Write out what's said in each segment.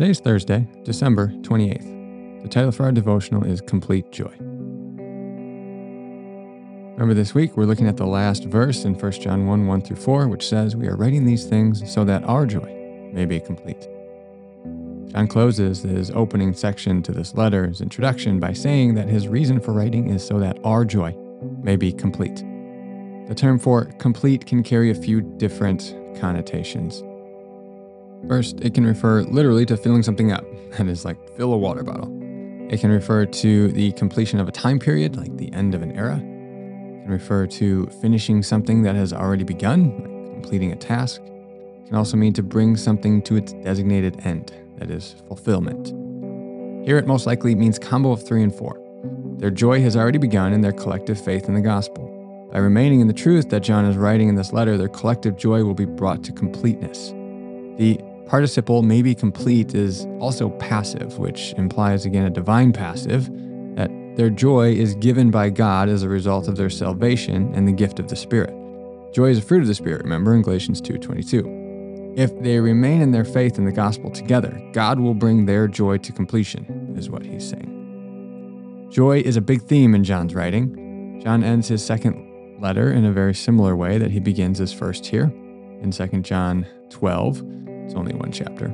Today is Thursday, December 28th. The title for our devotional is Complete Joy. Remember, this week we're looking at the last verse in 1 John 1 1 through 4, which says, We are writing these things so that our joy may be complete. John closes his opening section to this letter's introduction, by saying that his reason for writing is so that our joy may be complete. The term for complete can carry a few different connotations. First, it can refer literally to filling something up, that is, like fill a water bottle. It can refer to the completion of a time period, like the end of an era. It can refer to finishing something that has already begun, like completing a task. It can also mean to bring something to its designated end, that is, fulfillment. Here it most likely means combo of three and four. Their joy has already begun in their collective faith in the gospel. By remaining in the truth that John is writing in this letter, their collective joy will be brought to completeness. The participle may be complete is also passive, which implies again a divine passive, that their joy is given by God as a result of their salvation and the gift of the Spirit. Joy is a fruit of the Spirit, remember in Galatians 2:22. If they remain in their faith in the gospel together, God will bring their joy to completion, is what he's saying. Joy is a big theme in John's writing. John ends his second letter in a very similar way that he begins his first here in 2 John 12 it's only one chapter.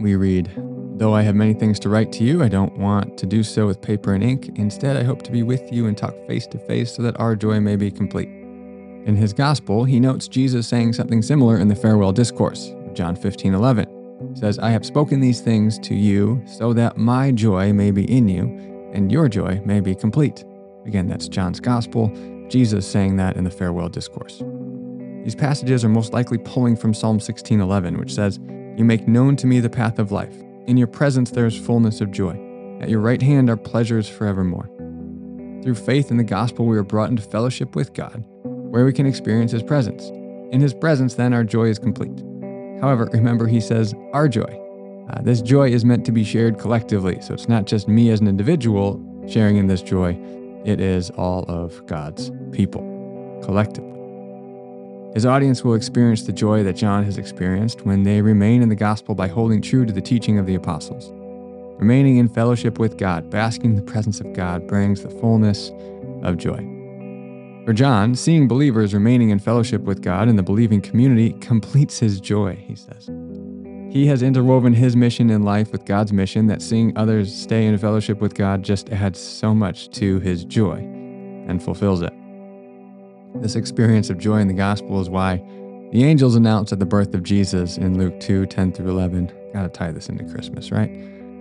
We read, Though I have many things to write to you, I don't want to do so with paper and ink. Instead, I hope to be with you and talk face to face so that our joy may be complete. In his gospel, he notes Jesus saying something similar in the farewell discourse, John 15 11. says, I have spoken these things to you so that my joy may be in you and your joy may be complete. Again, that's John's gospel, Jesus saying that in the farewell discourse. These passages are most likely pulling from Psalm 16:11, which says, "You make known to me the path of life. In your presence there is fullness of joy. At your right hand are pleasures forevermore." Through faith in the gospel, we are brought into fellowship with God, where we can experience His presence. In His presence, then, our joy is complete. However, remember, He says, our joy. Uh, this joy is meant to be shared collectively, so it's not just me as an individual sharing in this joy, it is all of God's people collectively. His audience will experience the joy that John has experienced when they remain in the gospel by holding true to the teaching of the apostles. Remaining in fellowship with God, basking in the presence of God, brings the fullness of joy. For John, seeing believers remaining in fellowship with God in the believing community completes his joy, he says. He has interwoven his mission in life with God's mission that seeing others stay in fellowship with God just adds so much to his joy and fulfills it. This experience of joy in the gospel is why the angels announced at the birth of Jesus in Luke 2 10 through 11. Gotta tie this into Christmas, right?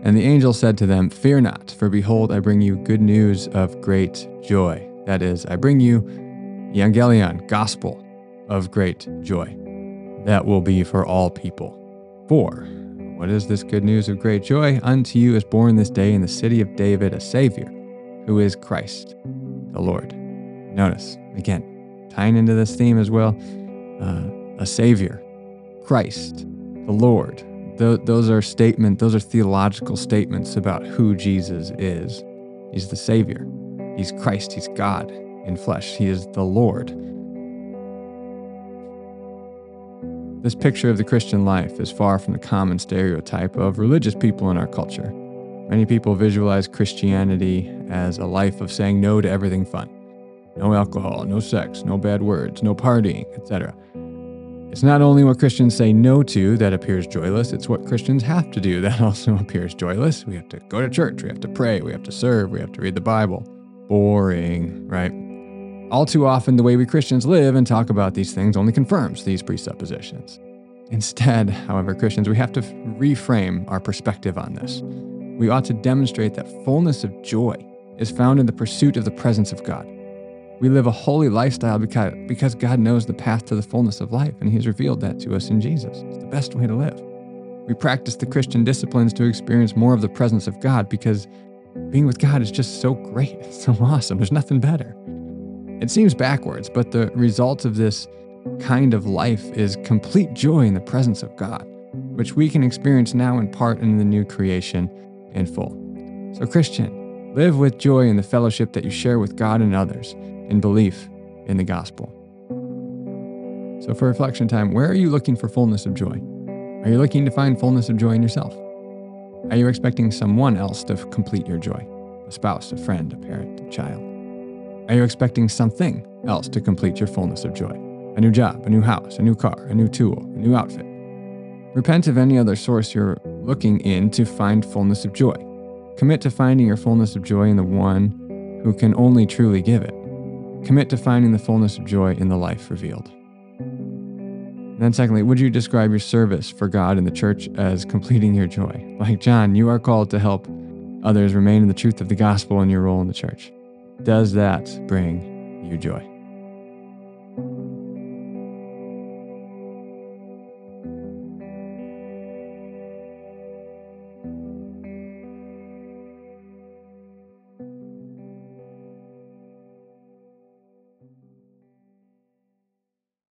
And the angel said to them, Fear not, for behold, I bring you good news of great joy. That is, I bring you Evangelion, gospel of great joy. That will be for all people. For what is this good news of great joy? Unto you is born this day in the city of David a Savior, who is Christ, the Lord. Notice, again, tying into this theme as well, uh, a Savior, Christ, the Lord. Th- those are statement. Those are theological statements about who Jesus is. He's the Savior. He's Christ. He's God in flesh. He is the Lord. This picture of the Christian life is far from the common stereotype of religious people in our culture. Many people visualize Christianity as a life of saying no to everything fun no alcohol, no sex, no bad words, no partying, etc. It's not only what Christians say no to that appears joyless, it's what Christians have to do that also appears joyless. We have to go to church, we have to pray, we have to serve, we have to read the Bible. Boring, right? All too often, the way we Christians live and talk about these things only confirms these presuppositions. Instead, however, Christians, we have to reframe our perspective on this. We ought to demonstrate that fullness of joy is found in the pursuit of the presence of God we live a holy lifestyle because, because God knows the path to the fullness of life, and He's revealed that to us in Jesus. It's the best way to live. We practice the Christian disciplines to experience more of the presence of God because being with God is just so great. It's so awesome. There's nothing better. It seems backwards, but the result of this kind of life is complete joy in the presence of God, which we can experience now in part in the new creation in full. So, Christian, live with joy in the fellowship that you share with God and others in belief in the gospel. So, for reflection time, where are you looking for fullness of joy? Are you looking to find fullness of joy in yourself? Are you expecting someone else to complete your joy? A spouse, a friend, a parent, a child? Are you expecting something else to complete your fullness of joy? A new job, a new house, a new car, a new tool, a new outfit? Repent of any other source you're looking in to find fullness of joy. Commit to finding your fullness of joy in the one who can only truly give it. Commit to finding the fullness of joy in the life revealed. And then, secondly, would you describe your service for God in the church as completing your joy? Like John, you are called to help others remain in the truth of the gospel in your role in the church. Does that bring you joy?